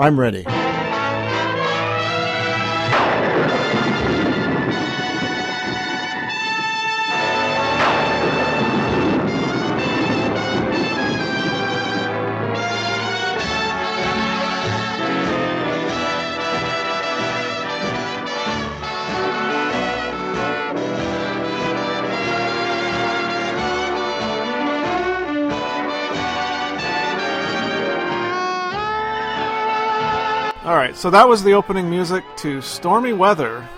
I'm ready. All right, so that was the opening music to Stormy Weather,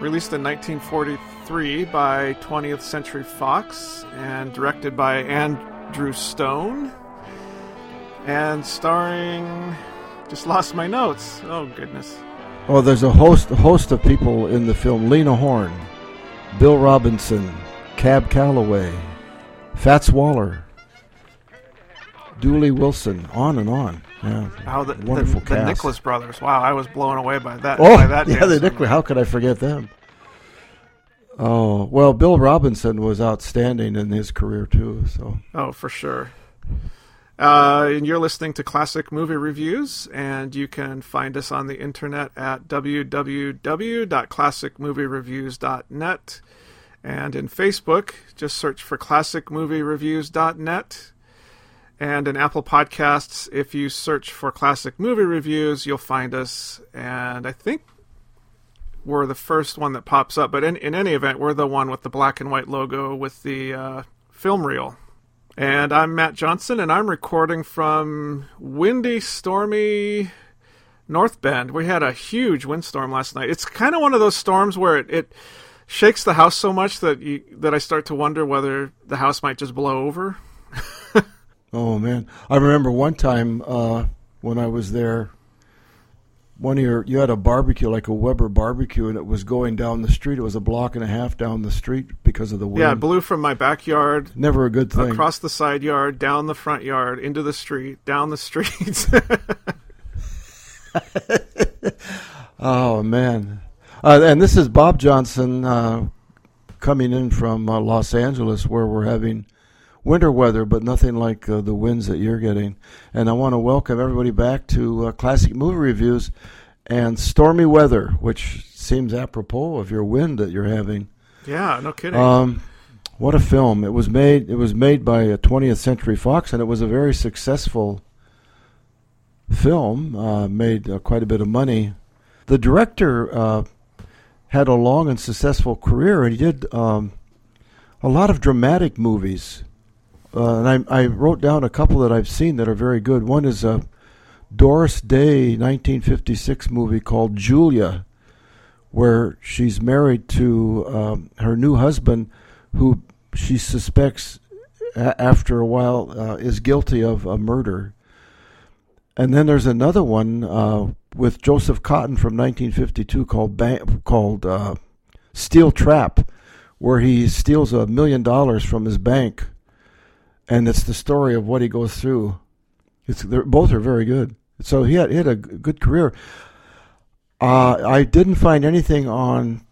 released in 1943 by 20th Century Fox and directed by Andrew Stone and starring just lost my notes. Oh goodness. Oh, there's a host host of people in the film: Lena Horne, Bill Robinson, Cab Calloway, Fats Waller, Dooley Wilson, on and on. Yeah, Oh, the, wonderful the, the. Nicholas brothers. Wow, I was blown away by that. Oh, by that yeah, the. Nicholas. How could I forget them? Oh well, Bill Robinson was outstanding in his career too. So Oh, for sure. Uh, and you're listening to Classic Movie Reviews, and you can find us on the internet at www.classicmoviereviews.net. And in Facebook, just search for Classic Movie classicmoviereviews.net. And in Apple Podcasts, if you search for Classic Movie Reviews, you'll find us. And I think we're the first one that pops up. But in, in any event, we're the one with the black and white logo with the uh, film reel. And I'm Matt Johnson, and I'm recording from windy, stormy North Bend. We had a huge windstorm last night. It's kind of one of those storms where it, it shakes the house so much that you, that I start to wonder whether the house might just blow over. Oh man, I remember one time uh, when I was there. One of your you had a barbecue like a Weber barbecue, and it was going down the street. It was a block and a half down the street because of the wind. Yeah, it blew from my backyard Never a good thing. across the side yard, down the front yard, into the street, down the street. Oh man, uh, and this is Bob Johnson uh, coming in from uh, Los Angeles, where we're having winter weather, but nothing like uh, the winds that you're getting. And I want to welcome everybody back to uh, Classic Movie Reviews and stormy weather, which seems apropos of your wind that you're having. yeah, no kidding. Um, what a film! It was made. It was made by a 20th Century Fox, and it was a very successful film. Uh, made uh, quite a bit of money. The director uh, had a long and successful career, and he did um, a lot of dramatic movies. Uh, and I, I wrote down a couple that I've seen that are very good. One is a Doris Day 1956 movie called Julie, where she's married to um, her new husband, who she suspects a- after a while uh, is guilty of a murder. And then there's another one uh, with Joseph Cotten from 1952 called Ban- called uh, Steel Trap, where he steals a million dollars from his bank, and it's the story of what he goes through. It's both are very good. So he had, he had a good career. Uh, I didn't find anything on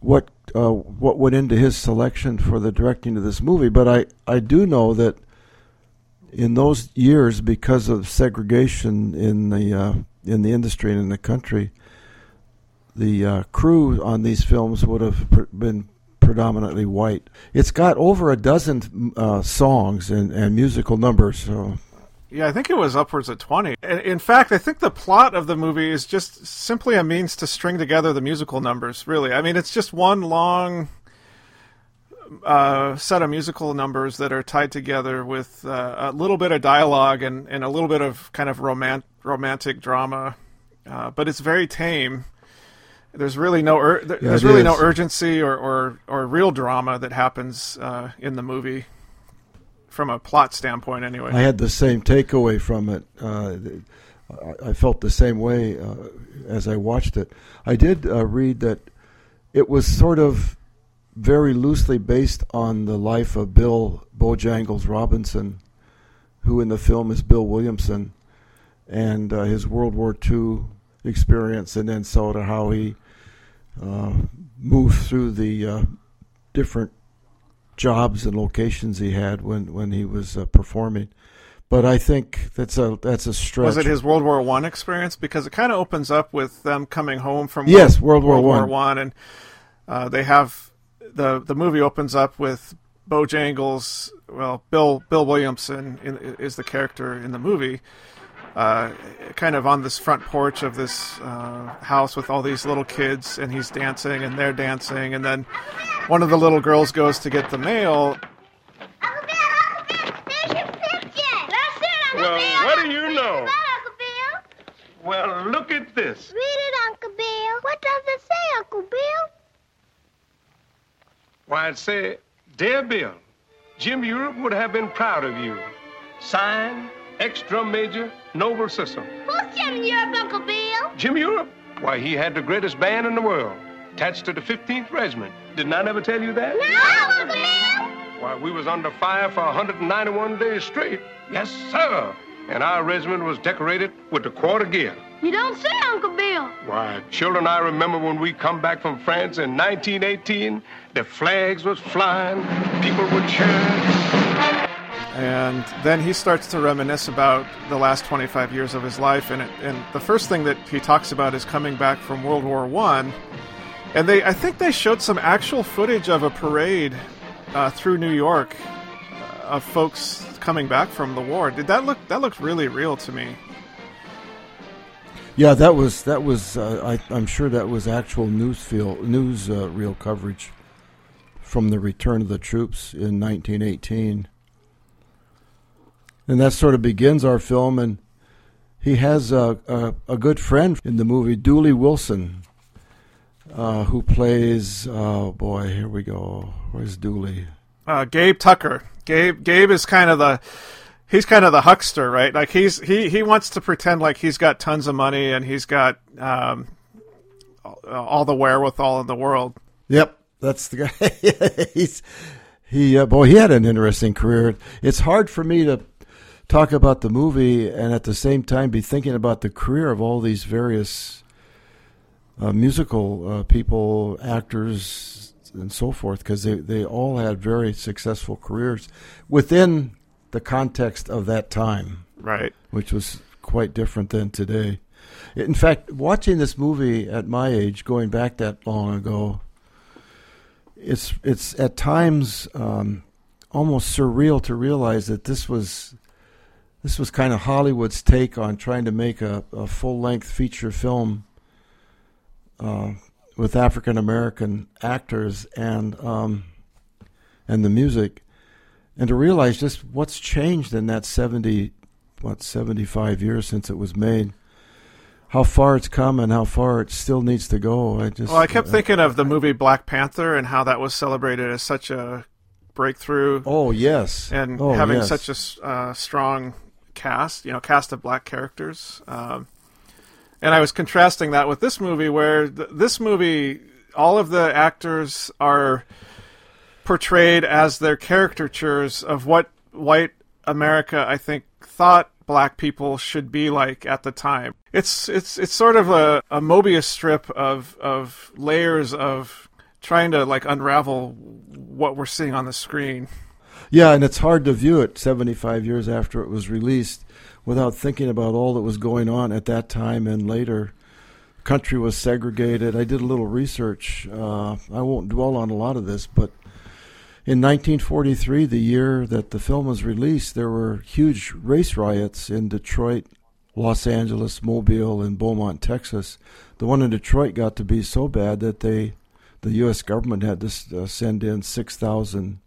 what uh, what went into his selection for the directing of this movie, but I, I do know that in those years, because of segregation in the uh, in the industry and in the country, the uh, crew on these films would have been predominantly white. It's got over a dozen uh, songs and, and musical numbers. So Yeah, I think it was upwards of 20. In- fact, I think the plot of the movie is just simply a means to string together the musical numbers, really. I mean, it's just one long uh, set of musical numbers that are tied together with uh, a little bit of dialogue and, and a little bit of kind of romant- romantic drama. Uh, but it's very tame. There's really no ur- there- there's it really no urgency or, or, or real drama that happens uh, in the movie from a plot standpoint, anyway. I had the same takeaway from it. Uh, I, I felt the same way uh, as I watched it. I did uh, read that it was sort of very loosely based on the life of Bill Bojangles Robinson, who in the film is Bill Williamson, and uh, his World War II experience, and then sort of how he uh, moved through the uh, different jobs and locations he had when when he was uh, performing. but I think that's a that's a stretch. Was it his World War One experience? Because it kind of opens up with them coming home from yes, World, World War One, One, and uh, they have the the movie opens up with Bojangles. Well, Bill Bill Williamson in, is the character in the movie. Uh, kind of on this front porch of this uh, house with all these little kids, and he's dancing, and they're dancing, and then one of the little girls goes to get the mail. Uncle Bill, Uncle Bill, there's your picture. That's it, Uncle Well, Bill. what do you know? That, Uncle Bill. Well, look at this. Read it, Uncle Bill. What does it say, Uncle Bill? Why, it said, Dear Bill, Jim Europe would have been proud of you. Signed, extra major, Noble Sissle. Who's Jim in Europe, Uncle Bill? Jim Europe? Why, he had the greatest band in the world, attached to the 15th Regiment. Didn't I never tell you that? No, Uncle Bill. Why, we was under fire for 191 days straight. Yes, sir. And our regiment was decorated with the Croix de Guerre. You don't say, Uncle Bill. Why, children, I remember when we come back from France in 1918, the flags was flying, people were cheering. And then he starts to reminisce about the last 25 years of his life and it, and the first thing that he talks about is coming back from World War 1 and they I think they showed some actual footage of a parade uh, through New York uh, of folks coming back from the war. Did that look that looked really real to me. Yeah, that was that was. Uh, I, I'm sure that was actual news field, news uh, real coverage from the return of the troops in 1918, and that sort of begins our film. And he has a a, a good friend in the movie, Dooley Wilson, uh, who plays. Oh boy, here we go. Where's Dooley? uh, Gabe Tucker Gabe Gabe is kind of the he's kind of the huckster, right? Like he's he he wants to pretend like he's got tons of money and he's got um, all, the wherewithal in the world. Yep, that's the guy. He's he uh, boy, he had an interesting career. It's hard for me to talk about the movie and at the same time be thinking about the career of all these various uh, musical uh, people, actors, and so forth, because they they all had very successful careers within the context of that time Right. which was quite different than today. In fact, watching this movie at my age, going back that long ago, it's it's at times um, almost surreal to realize that this was this was kind of Hollywood's take on trying to make a, a full length feature film uh, with African American actors and um, and the music, and to realize just what's changed in that seventy what 75 years since it was made. How far it's come and how far it still needs to go i just Well, I kept uh, thinking of the movie Black Panther and how that was celebrated as such a breakthrough. Oh yes. And oh, having yes. such a uh, strong cast, you know, cast of black characters. Um, and I was contrasting that with this movie, where th- this movie, all of the actors are portrayed as their caricatures of what white America, I think, thought black people should be like at the time. It's it's it's sort of a, a Mobius strip of of layers of trying to like unravel what we're seeing on the screen. Yeah and it's hard to view it 75 years after it was released without thinking about all that was going on at that time and later country was segregated i did a little research uh, i won't dwell on a lot of this but in 1943 the year that the film was released there were huge race riots in detroit Los Angeles, Mobile, and Beaumont, Texas. The one in Detroit got to be so bad that they, the U.S. government had to uh, send in six thousand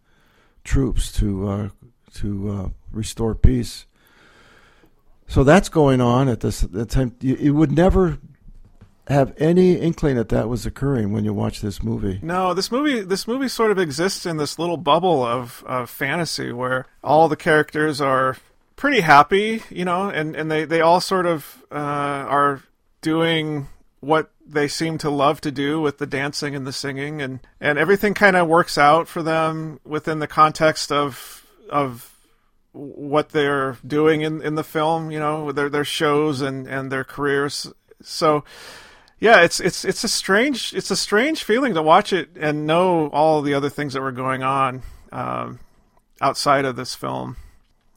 troops to uh, to uh, restore peace. So that's going on at this at time. You, you would never have any inkling that that was occurring when you watch this movie. No, this movie this movie sort of exists in this little bubble of, of fantasy where all the characters are pretty happy, you know, and, and they, they all sort of uh, are doing what they seem to love to do with the dancing and the singing and, and everything kind of works out for them within the context of of what they're doing in, in the film, you know, their their shows and, and their careers. So yeah, it's it's it's a strange it's a strange feeling to watch it and know all the other things that were going on um, outside of this film.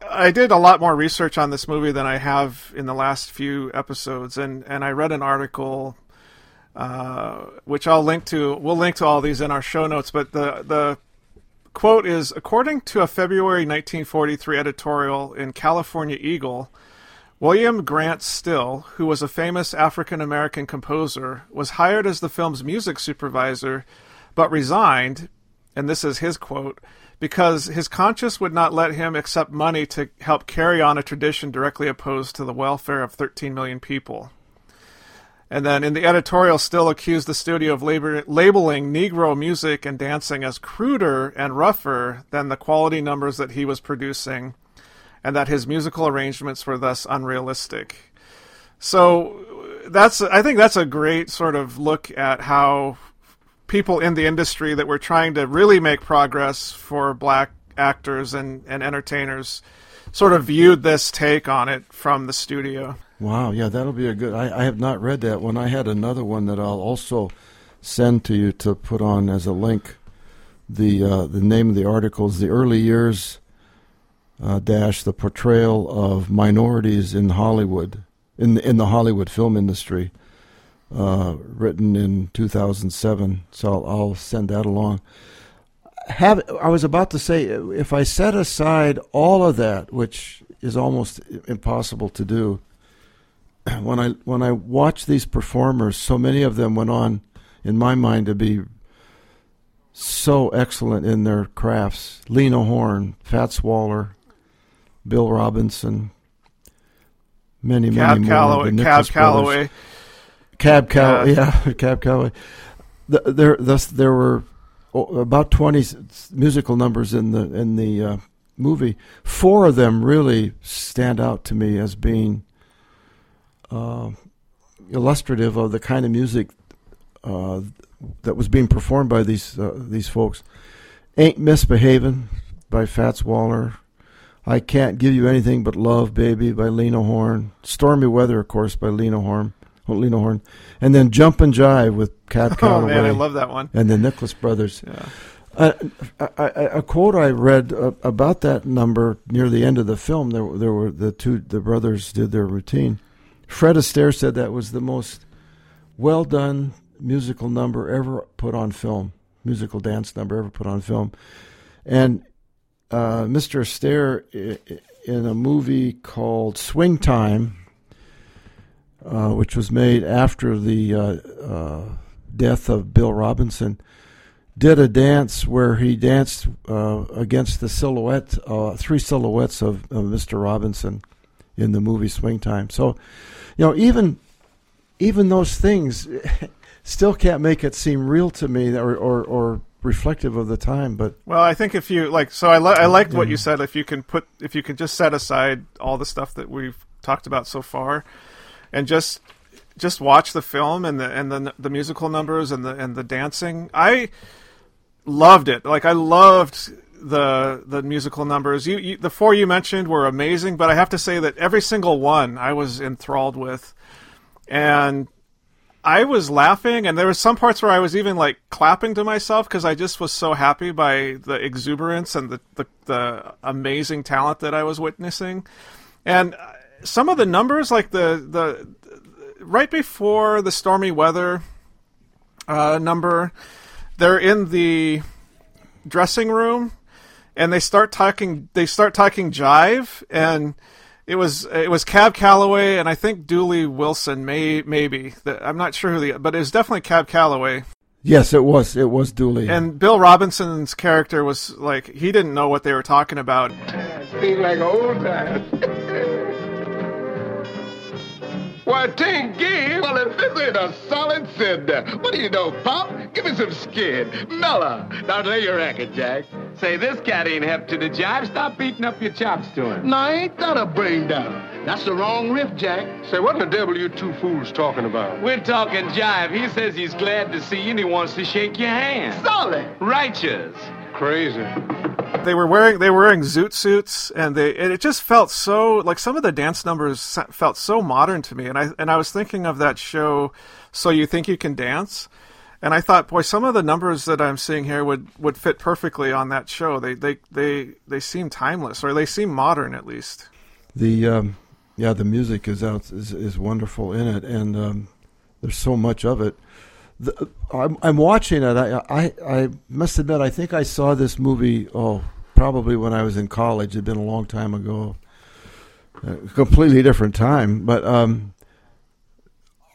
I did a lot more research on this movie than I have in the last few episodes, and, and I read an article, uh, which I'll link to. We'll link to all these in our show notes. But the the quote is: according to a February 1943 editorial in California Eagle. William Grant Still, who was a famous African American composer, was hired as the film's music supervisor, but resigned, and this is his quote, because his conscience would not let him accept money to help carry on a tradition directly opposed to the welfare of 13 million people. And then in the editorial, Still accused the studio of labor- labeling Negro music and dancing as cruder and rougher than the quality numbers that he was producing and that his musical arrangements were thus unrealistic. So that's I think that's a great sort of look at how people in the industry that were trying to really make progress for black actors and, and entertainers sort of viewed this take on it from the studio. Wow, yeah, that'll be a good. I, I have not read that one. I had another one that I'll also send to you to put on as a link. The uh, the name of the article is the early years uh, dash the portrayal of minorities in Hollywood in in the Hollywood film industry, uh, written in 2007. So I'll, I'll send that along. Have I was about to say if I set aside all of that, which is almost impossible to do, when I when I watch these performers, so many of them went on, in my mind, to be so excellent in their crafts. Lena Horne, Fats Waller, Bill Robinson, many, Cab many Calloway, more. Cab brothers. Calloway. Cab Calloway, Yeah. yeah, Cab Calloway. The, there, thus, there were about twenty musical numbers in the in the uh, movie. Four of them really stand out to me as being uh, illustrative of the kind of music uh, that was being performed by these uh, these folks. "Ain't Misbehavin'" by Fats Waller. "I Can't Give You Anything But Love, Baby" by Lena Horne. "Stormy Weather," of course, by Lena Horne. oh, Lena Horne, and then "Jump and Jive" with Cab Oh Calloway man, I love that one. and the Nicholas Brothers. Yeah. Uh, a, a, a quote I read uh, about that number near the end of the film. There, there were the two the brothers did their routine. Fred Astaire said that was the most well done musical number ever put on film, musical dance number ever put on film, and uh, Mr. Astaire in a movie called Swing Time, uh, which was made after the uh, uh, death of Bill Robinson did a dance where he danced uh, against the silhouette, uh, three silhouettes of, of Mr. Robinson in the movie Swing Time. So, you know, even even those things still can't make it seem real to me or, or, or reflective of the time. But Well, I think if you like, so I, li- I liked what you said. If you can put, if you can just set aside all the stuff that we've talked about so far, and just just watch the film and the and the the musical numbers and the and the dancing, I loved it. Like I loved the the musical numbers. You, you the four you mentioned were amazing, but I have to say that every single one I was enthralled with, and I was laughing, and there were some parts where I was even like clapping to myself because I just was so happy by the exuberance and the, the the amazing talent that I was witnessing, and some of the numbers, like the the right before the stormy weather uh, number, they're in the dressing room, and they start talking. They start talking jive, and it was it was Cab Calloway and I think Dooley Wilson, may maybe The- I'm not sure who the, but it was definitely Cab Calloway. yes, it was it was Dooley. And Bill Robinson's character was like he didn't know what they were talking about. Speak like old times. Why, Tink Gee, well, if this ain't a solid cinder. What do you know, Pop? Give me some skin. Mella. Now lay your racket, Jack. Say, this cat ain't hep to the jive. Stop beating up your chops to him. Now, ain't that a brain down? That's the wrong riff, Jack. Say, what in the devil you two fools talking about? We're talking jive. He says he's glad to see you and he wants to shake your hand. Solid. Righteous. Crazy. They were wearing they were wearing zoot suits, and they and it just felt so like some of the dance numbers felt so modern to me. And I and I was thinking of that show, So You Think You Can Dance, And I thought, boy, some of the numbers that I'm seeing here would, would fit perfectly on that show. They they they they seem timeless, or they seem modern at least. The um, yeah, the music is out is, is wonderful in it, and um, there's so much of it. The, I'm I'm watching it. I, I I must admit, I think I saw this movie. Oh, probably when I was in college. It'd been a long time ago, a completely different time. But um,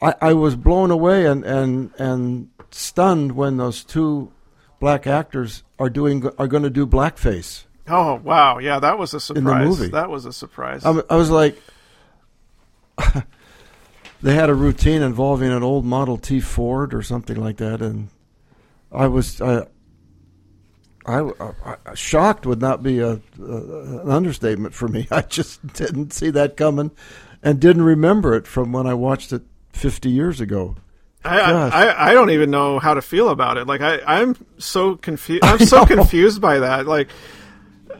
I I was blown away and and and stunned when those two black actors are doing are going to do blackface. Oh wow, yeah, that was a surprise. In the movie. that was a surprise. I, I was like, they had a routine involving an old Model T Ford or something like that, and I was I, I, I shocked would not be a, a, an understatement for me. I just didn't see that coming, and didn't remember it from when I watched it fifty years ago. I, I I don't even know how to feel about it. Like I I'm so confused. I'm so confused by that. Like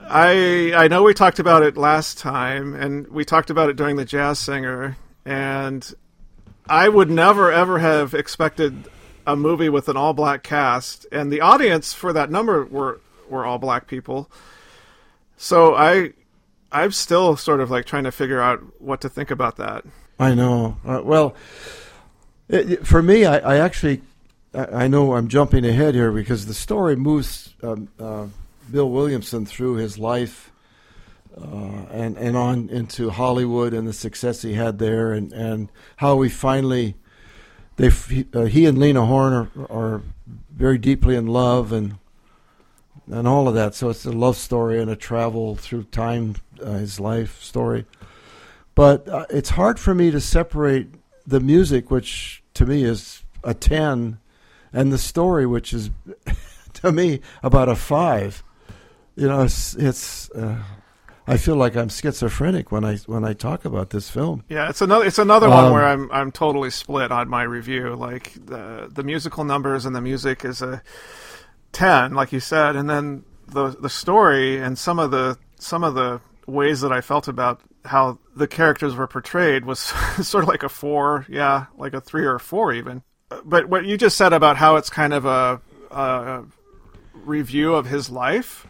I I know we talked about it last time, and we talked about it during the Jazz Singer, and I would never ever have expected a movie with an all black cast, and the audience for that number were were all black people. So I I'm still sort of like trying to figure out what to think about that. I know. Uh, well, it, it- for me, I, I actually, I, I know I'm jumping ahead here because the story moves um, uh, Bill Williamson through his life uh, and and on into Hollywood and the success he had there, and, and how he finally, they he, uh, he and Lena Horne are, are very deeply in love and and all of that. So it's a love story and a travel through time, uh, his life story but uh, it's hard for me to separate the music, which to me is a 10, and the story, which is to me about a 5. You know, it's, it's uh, I feel like I'm schizophrenic when I when I talk about this film. Yeah, it's another it's another one Um, where I'm I'm totally split on my review. Like the the musical numbers and the music is a ten, like you said, and then the the story and some of the some of the ways that I felt about how the characters were portrayed was sort of like a four, yeah, like a three or a four even. But what you just said about how it's kind of a, a review of his life.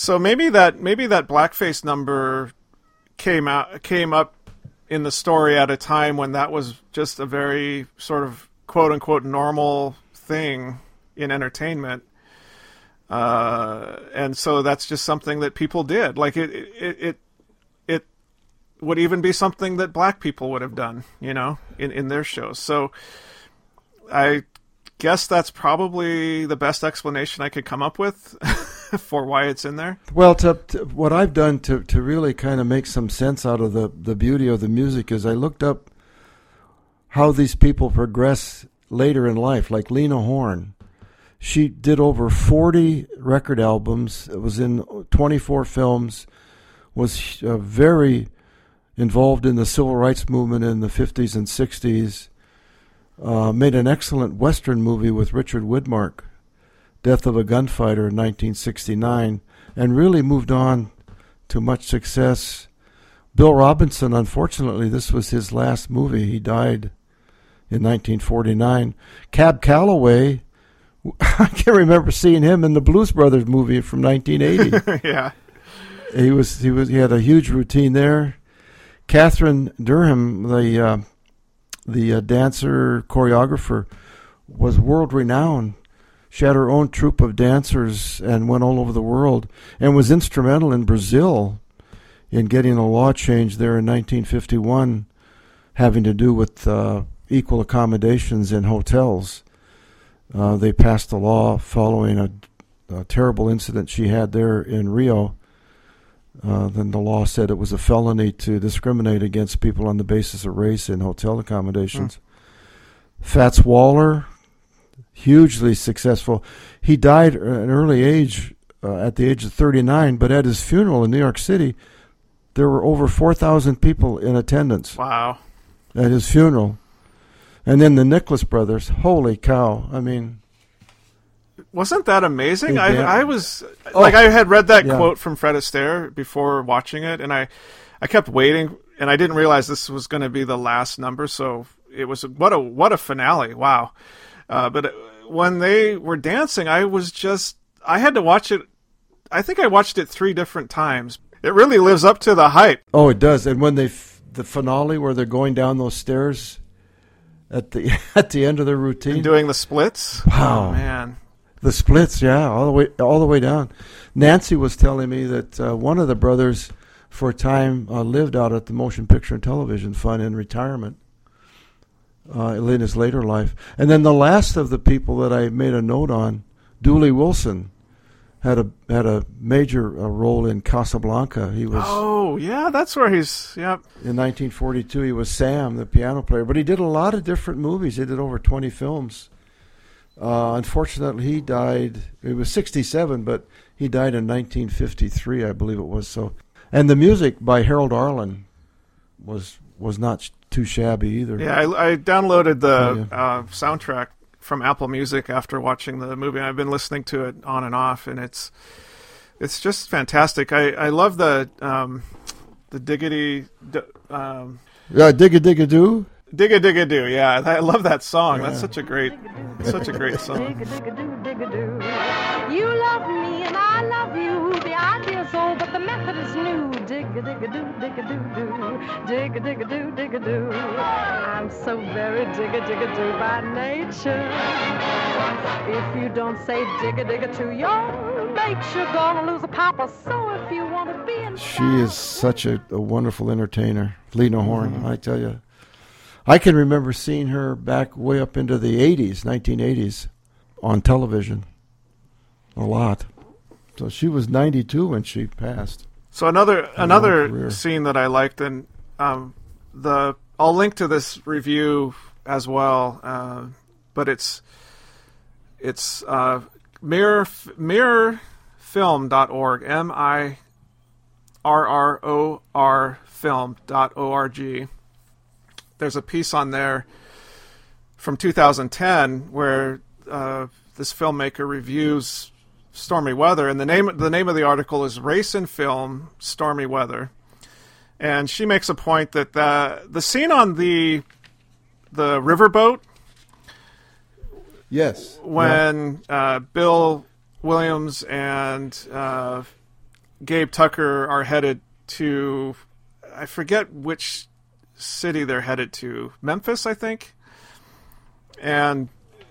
So maybe that maybe that blackface number came out came up in the story at a time when that was just a very sort of quote unquote normal thing in entertainment. Uh, and so that's just something that people did. Like it, it, it, it would even be something that black people would have done, you know, in, in their shows. So I guess that's probably the best explanation I could come up with for why it's in there. Well, to, to, what I've done to, to really kind of make some sense out of the, the beauty of the music is I looked up how these people progress later in life, like Lena Horne. She did over 40 record albums, it was in 24 films, was uh, very involved in the civil rights movement in the 50s and 60s, uh, made an excellent Western movie with Richard Widmark, Death of a Gunfighter in 1969, and really moved on to much success. Bill Robinson, unfortunately, this was his last movie. He died in 1949. Cab Calloway, I can't remember seeing him in the Blues Brothers movie from 1980. yeah. he was he was he had a huge routine there. Katherine Dunham, the uh, the uh, dancer choreographer, was world renowned. She had her own troupe of dancers and went all over the world, and was instrumental in Brazil in getting a law change there in 1951, having to do with uh, equal accommodations in hotels. Uh, they passed a law following a, a terrible incident she had there in Rio. Uh, then the law said it was a felony to discriminate against people on the basis of race in hotel accommodations. Fats Waller, hugely successful. He died at an early age, uh, at the age of 39, but at his funeral in New York City, there were over 4,000 people in attendance Wow. at his funeral. And then the Nicholas brothers, holy cow. I mean, Wasn't that amazing? I. I was Oh. like, I had read that Yeah. quote from Fred Astaire before watching it, and I, I kept waiting, and I didn't realize this was going to be the last number. So it was what a what a finale! Wow. Uh, but when they were dancing, I was just I had to watch it. I think I watched it three different times. It really lives up to the hype. Oh, it does. And when they f- the finale where they're going down those stairs at the at the end of their routine, And doing the splits. Wow. Oh, man. the splits, yeah, all the way all the way down. Nancy was telling me that uh, one of the brothers, for a time, uh, lived out at the Motion Picture and Television Fund in retirement. Uh, in his later life, and then the last of the people that I made a note on, Dooley Wilson, had a had a major uh, role in Casablanca. He was Oh yeah, that's where he's. Yep. in 1942. He was Sam, the piano player, but he did a lot of different movies. He did over 20 films. Uh, unfortunately, he died. He was 67, but he died in 1953, I believe it was. So, and the music by Harold Arlen was was not too shabby either. Yeah, I, I downloaded the Oh, yeah. uh, soundtrack from Apple Music after watching the movie. and I've been listening to it on and off, and it's it's just fantastic. I, I love the um, the diggity d- um, yeah digga digga doo. digga digga do. Yeah, I love that song. That's such a great such a great song. You new. Dig a dig a do, dig a do do, dig a dig a do, dig a do. I'm so very dig a dig a do by nature. If you don't say dig a dig a to your mates, you're gonna lose a papa. So if you want to be in She is such a, a wonderful entertainer, Lena Horne. I tell you, I can remember seeing her back way up into the '80s, 1980s, on television, a lot. So she was 92 when she passed. So another another scene that I liked, and um, the I'll link to this review as well, uh, but it's it's uh, mirror mirrorfilm.org m i r r o r film dot o r g. There's a piece on there from 2010 where uh, this filmmaker reviews stormy weather, and the name the name of the article is "Race in Film: Stormy Weather," and she makes a point that the the scene on the the riverboat Yes. when uh, Bill Williams and uh, Gabe Tucker are headed to I forget which city they're headed to Memphis I think and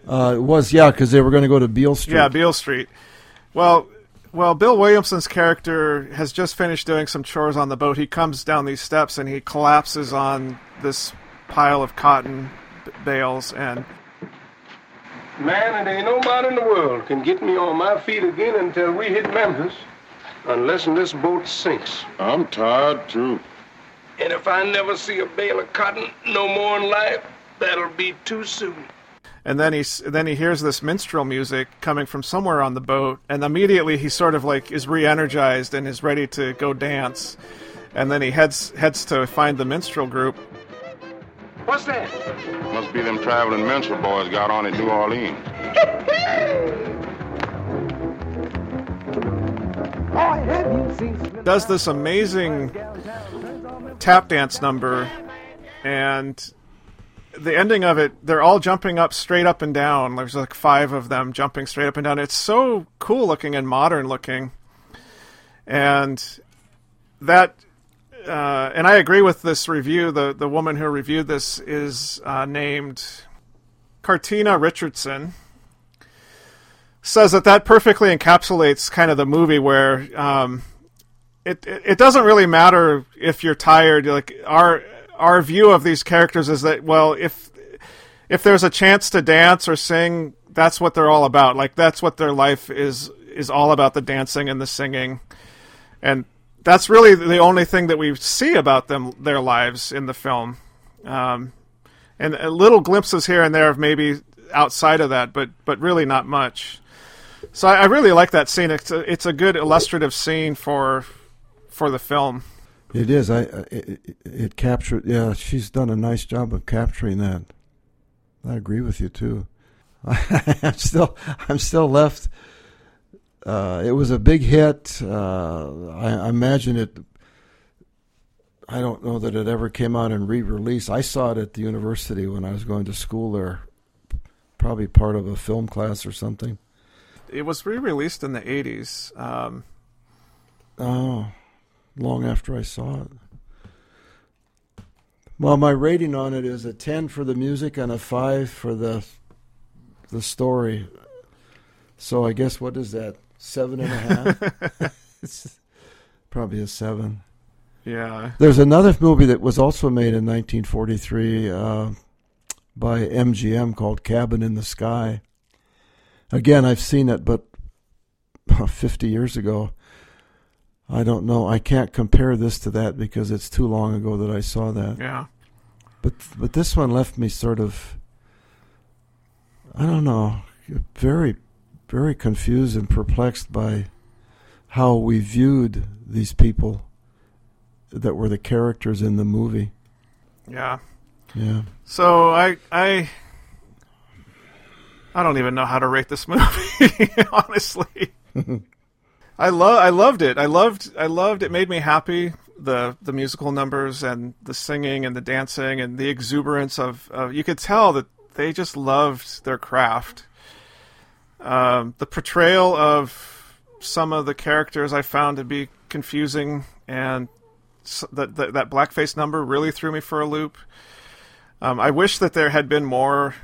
Uh, it was yeah, because they were going to go to Beale Street. Yeah, Beale Street. Well, well, Bill Williamson's character has just finished doing some chores on the boat. He comes down these steps and he collapses on this pile of cotton b- bales, and Man, it ain't nobody in the world can get me on my feet again until we hit Memphis, unless this boat sinks. I'm tired, too. And if I never see a bale of cotton no more in life, that'll be too soon. And then he then he hears this minstrel music coming from somewhere on the boat, and immediately he sort of like is re-energized and is ready to go dance, and then he heads heads to find the minstrel group. What's that? Must be them traveling minstrel boys got on at New Orleans. does this amazing tap dance number, and the ending of it, they're all jumping up straight up and down. There's like five of them jumping straight up and down. It's so cool looking and modern looking, and that. Uh, and I agree with this review. The the woman who reviewed this is uh, named Kartina Richardson says that that perfectly encapsulates kind of the movie where um, it, it it doesn't really matter if you're tired. Like our our view of these characters is that well, if if there's a chance to dance or sing, that's what they're all about. Like that's what their life is is all about the dancing and the singing, and that's really the only thing that we see about them their lives in the film. Um, and little glimpses here and there of maybe outside of that, but but really not much. So I, I really like that scene. It's a, it's a good illustrative scene for for the film. It is. I I- it, it, it captured. Yeah, she's done a nice job of capturing that. I agree with you too. I'm still I'm still left. Uh, it was a big hit. Uh, I, I imagine it. I don't know that it ever came out in re-release. I saw it at the university when I was going to school there probably part of a film class or something. It was re-released in the '80s. Um, Oh, long after I saw it. Well, my rating on it is a ten for the music and a five for the the story. So I guess what is that? Seven and a half. it's probably a seven. yeah, There's another movie that was also made in 1943 uh, by MGM called Cabin in the Sky. Again, I've seen it, but 50 years ago. I don't know. I can't compare this to that because it's too long ago that I saw that. yeah. But but this one left me sort of I don't know, very very confused and perplexed by how we viewed these people that were the characters in the movie. Yeah. Yeah. So I I I don't even know how to rate this movie, honestly. I love I loved it. I loved I loved it made me happy the the musical numbers and the singing and the dancing and the exuberance of, you could tell that they just loved their craft. Um, the portrayal of some of the characters I found to be confusing and that that, that blackface number really threw me for a loop. Um, I wish that there had been more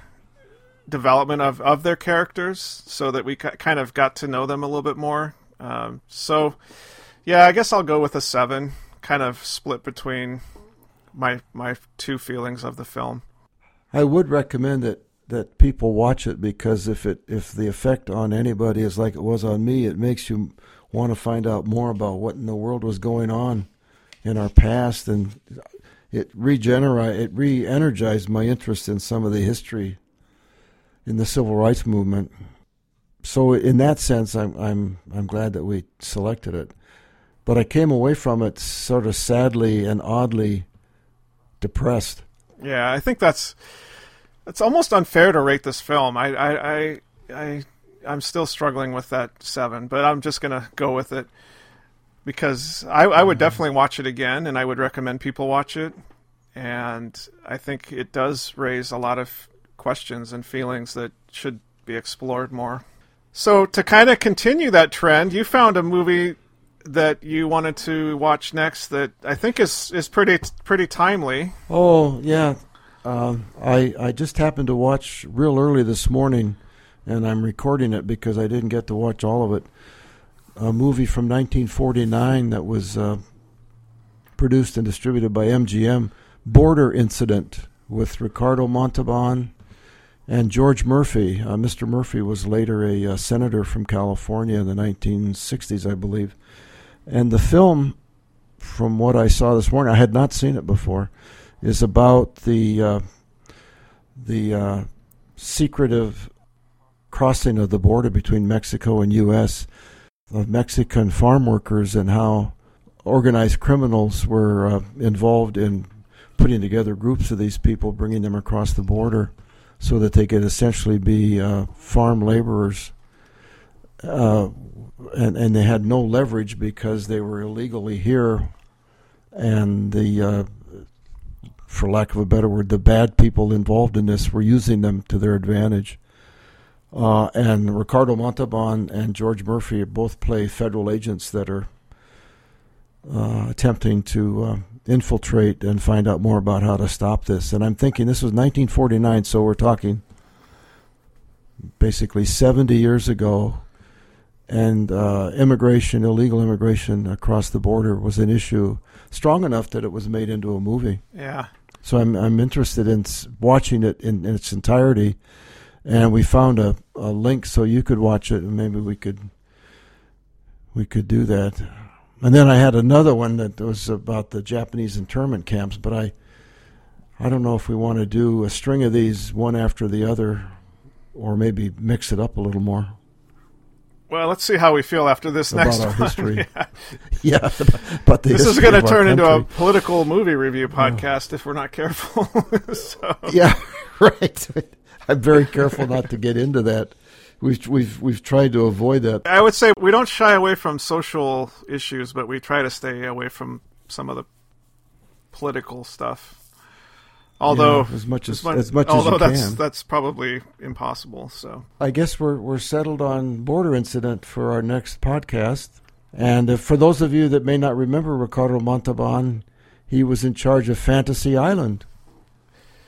development of, of their characters so that we kind of got to know them a little bit more. Um, so, yeah, I guess I'll go with a seven, kind of split between my my two feelings of the film. I would recommend that that people watch it because if it if the effect on anybody is like it was on me, it makes you want to find out more about what in the world was going on in our past, and it regenerate it re-energized my interest in some of the history in the civil rights movement. So in that sense, I'm I'm I'm glad that we selected it, but I came away from it sort of sadly and oddly depressed. Yeah, I think that's it's almost unfair to rate this film. I I I, I I'm still struggling with that seven, but I'm just gonna go with it because I, I would mm-hmm. definitely watch it again, and I would recommend people watch it. And I think it does raise a lot of questions and feelings that should be explored more. So to kind of continue that trend, you found a movie that you wanted to watch next that I think is is pretty pretty timely. Oh yeah, um, I I just happened to watch real early this morning, and I'm recording it because I didn't get to watch all of it. A movie from 1949 that was uh, produced and distributed by MGM, Border Incident, with Ricardo Montalban and George Murphy. Uh, Mr. Murphy was later a uh, senator from California in the 1960s, I believe. And the film, from what I saw this morning, I had not seen it before, is about the uh, the uh, secretive crossing of the border between Mexico and U.S. of Mexican farm workers and how organized criminals were uh, involved in putting together groups of these people, bringing them across the border so that they could essentially be uh, farm laborers. Uh, and, and they had no leverage because they were illegally here, and the, uh, for lack of a better word, the bad people involved in this were using them to their advantage. Uh, and Ricardo Montalban and George Murphy both play federal agents that are uh, attempting to infiltrate and find out more about how to stop this. And I'm thinking this was 1949, so we're talking basically 70 years ago. And uh, immigration, illegal immigration across the border was an issue strong enough that it was made into a movie. Yeah. So I'm I'm interested in watching it in, in its entirety, and we found a, a link so you could watch it, and maybe we could we could do that. And then I had another one that was about the Japanese internment camps, but I I don't know if we want to do a string of these one after the other, or maybe mix it up a little more. Well, let's see how we feel after this About next our one. history. Yeah. Yeah, but the This is going to turn into a political movie review podcast if we're not careful. so, Yeah, right. I'm very careful not to get into that. We've we've we've tried to avoid that. I would say we don't shy away from social issues, but we try to stay away from some of the political stuff. Although Yeah, as much as- as much as although you that's can. that's probably impossible. So I guess we're we're settled on Border Incident for our next podcast. And uh, for those of you that may not remember Ricardo Montalban, he was in charge of Fantasy Island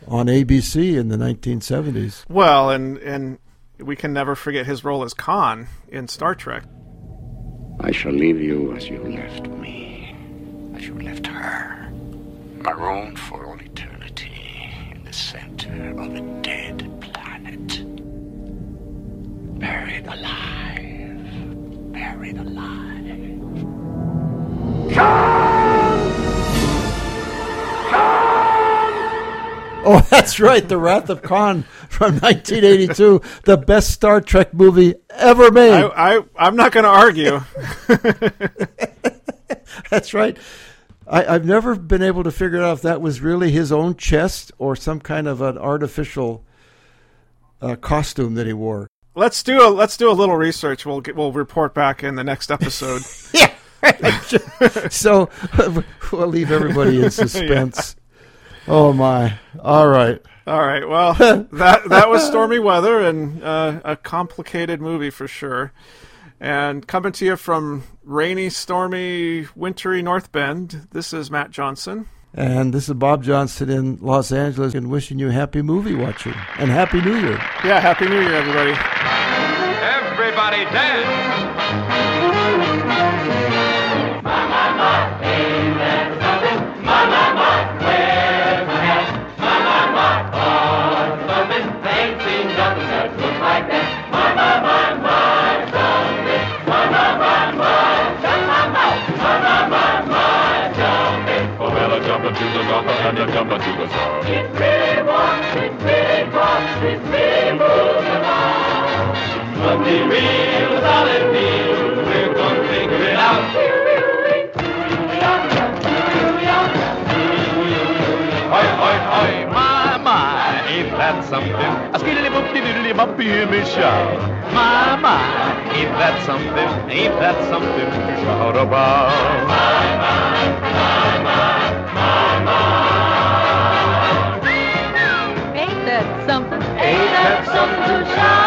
on ABC in the 1970s. well, and and we can never forget his role as Khan in Star Trek. I shall leave you as you left me, as you left her, marooned for all eternity in the center of a dead planet. Buried alive, buried alive. Oh, that's right, The Wrath of Khan from 1982, the best Star Trek movie ever made. I, I I'm not going to argue. That's right. I, I've never been able to figure out if that was really his own chest or some kind of an artificial uh, costume that he wore. let's do a let's do a little research. We'll get, we'll report back in the next episode. Yeah. so we'll leave everybody in suspense. Oh my! All right. All right. Well, that that was stormy weather and uh, a complicated movie for sure. And coming to you from rainy, stormy, wintry North Bend, this is Matt Johnson. And this is Bob Johnson in Los Angeles, and wishing you happy movie watching and happy New Year. Yeah, happy New Year, everybody. Everybody dance. And you jump into the song. Hi, hi, hi, my, my, ain't that something? A skiddly boopty doodly bop, hear me shout. My, my, ain't that something? Ain't that something to shout about? blossom to shine.